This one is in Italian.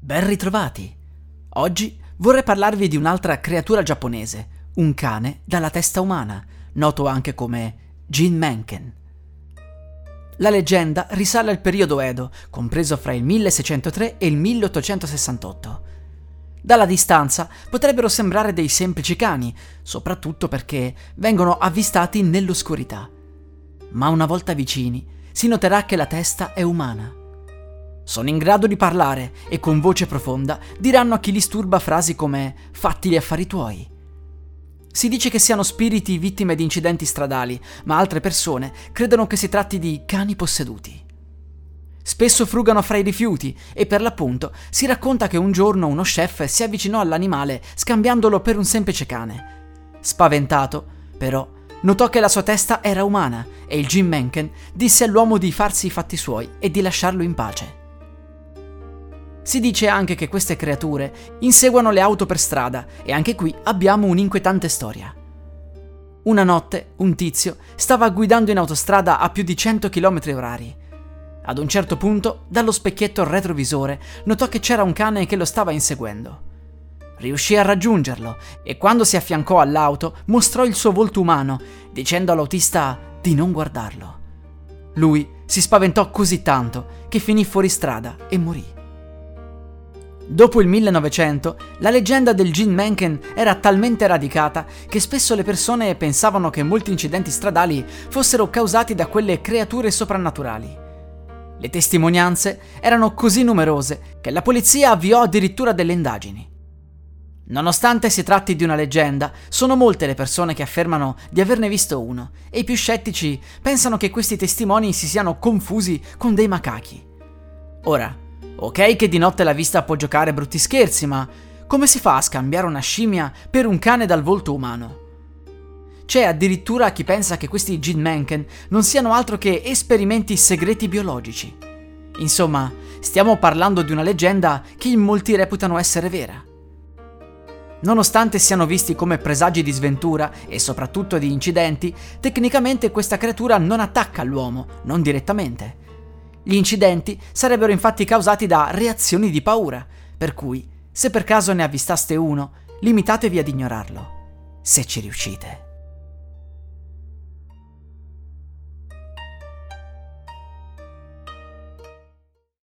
Ben ritrovati! Oggi vorrei parlarvi di un'altra creatura giapponese, un cane dalla testa umana, noto anche come Jin Menken. La leggenda risale al periodo Edo, compreso fra il 1603 e il 1868. Dalla distanza potrebbero sembrare dei semplici cani, soprattutto perché vengono avvistati nell'oscurità. Ma una volta vicini si noterà che la testa è umana sono in grado di parlare e con voce profonda diranno a chi li sturba frasi come fatti gli affari tuoi. Si dice che siano spiriti vittime di incidenti stradali, ma altre persone credono che si tratti di cani posseduti. Spesso frugano fra i rifiuti e per l'appunto si racconta che un giorno uno chef si avvicinò all'animale scambiandolo per un semplice cane. Spaventato, però, notò che la sua testa era umana e il Jim Mencken disse all'uomo di farsi i fatti suoi e di lasciarlo in pace. Si dice anche che queste creature inseguono le auto per strada e anche qui abbiamo un'inquietante storia. Una notte un tizio stava guidando in autostrada a più di 100 km orari. Ad un certo punto, dallo specchietto retrovisore, notò che c'era un cane che lo stava inseguendo. Riuscì a raggiungerlo e quando si affiancò all'auto mostrò il suo volto umano, dicendo all'autista di non guardarlo. Lui si spaventò così tanto che finì fuori strada e morì. Dopo il 1900, la leggenda del Gene Mencken era talmente radicata che spesso le persone pensavano che molti incidenti stradali fossero causati da quelle creature soprannaturali. Le testimonianze erano così numerose che la polizia avviò addirittura delle indagini. Nonostante si tratti di una leggenda, sono molte le persone che affermano di averne visto uno e i più scettici pensano che questi testimoni si siano confusi con dei macachi. Ora, Ok che di notte la vista può giocare brutti scherzi, ma come si fa a scambiare una scimmia per un cane dal volto umano? C'è addirittura chi pensa che questi Gene Mencken non siano altro che esperimenti segreti biologici. Insomma, stiamo parlando di una leggenda che in molti reputano essere vera. Nonostante siano visti come presagi di sventura e soprattutto di incidenti, tecnicamente questa creatura non attacca l'uomo, non direttamente. Gli incidenti sarebbero infatti causati da reazioni di paura, per cui, se per caso ne avvistaste uno, limitatevi ad ignorarlo, se ci riuscite.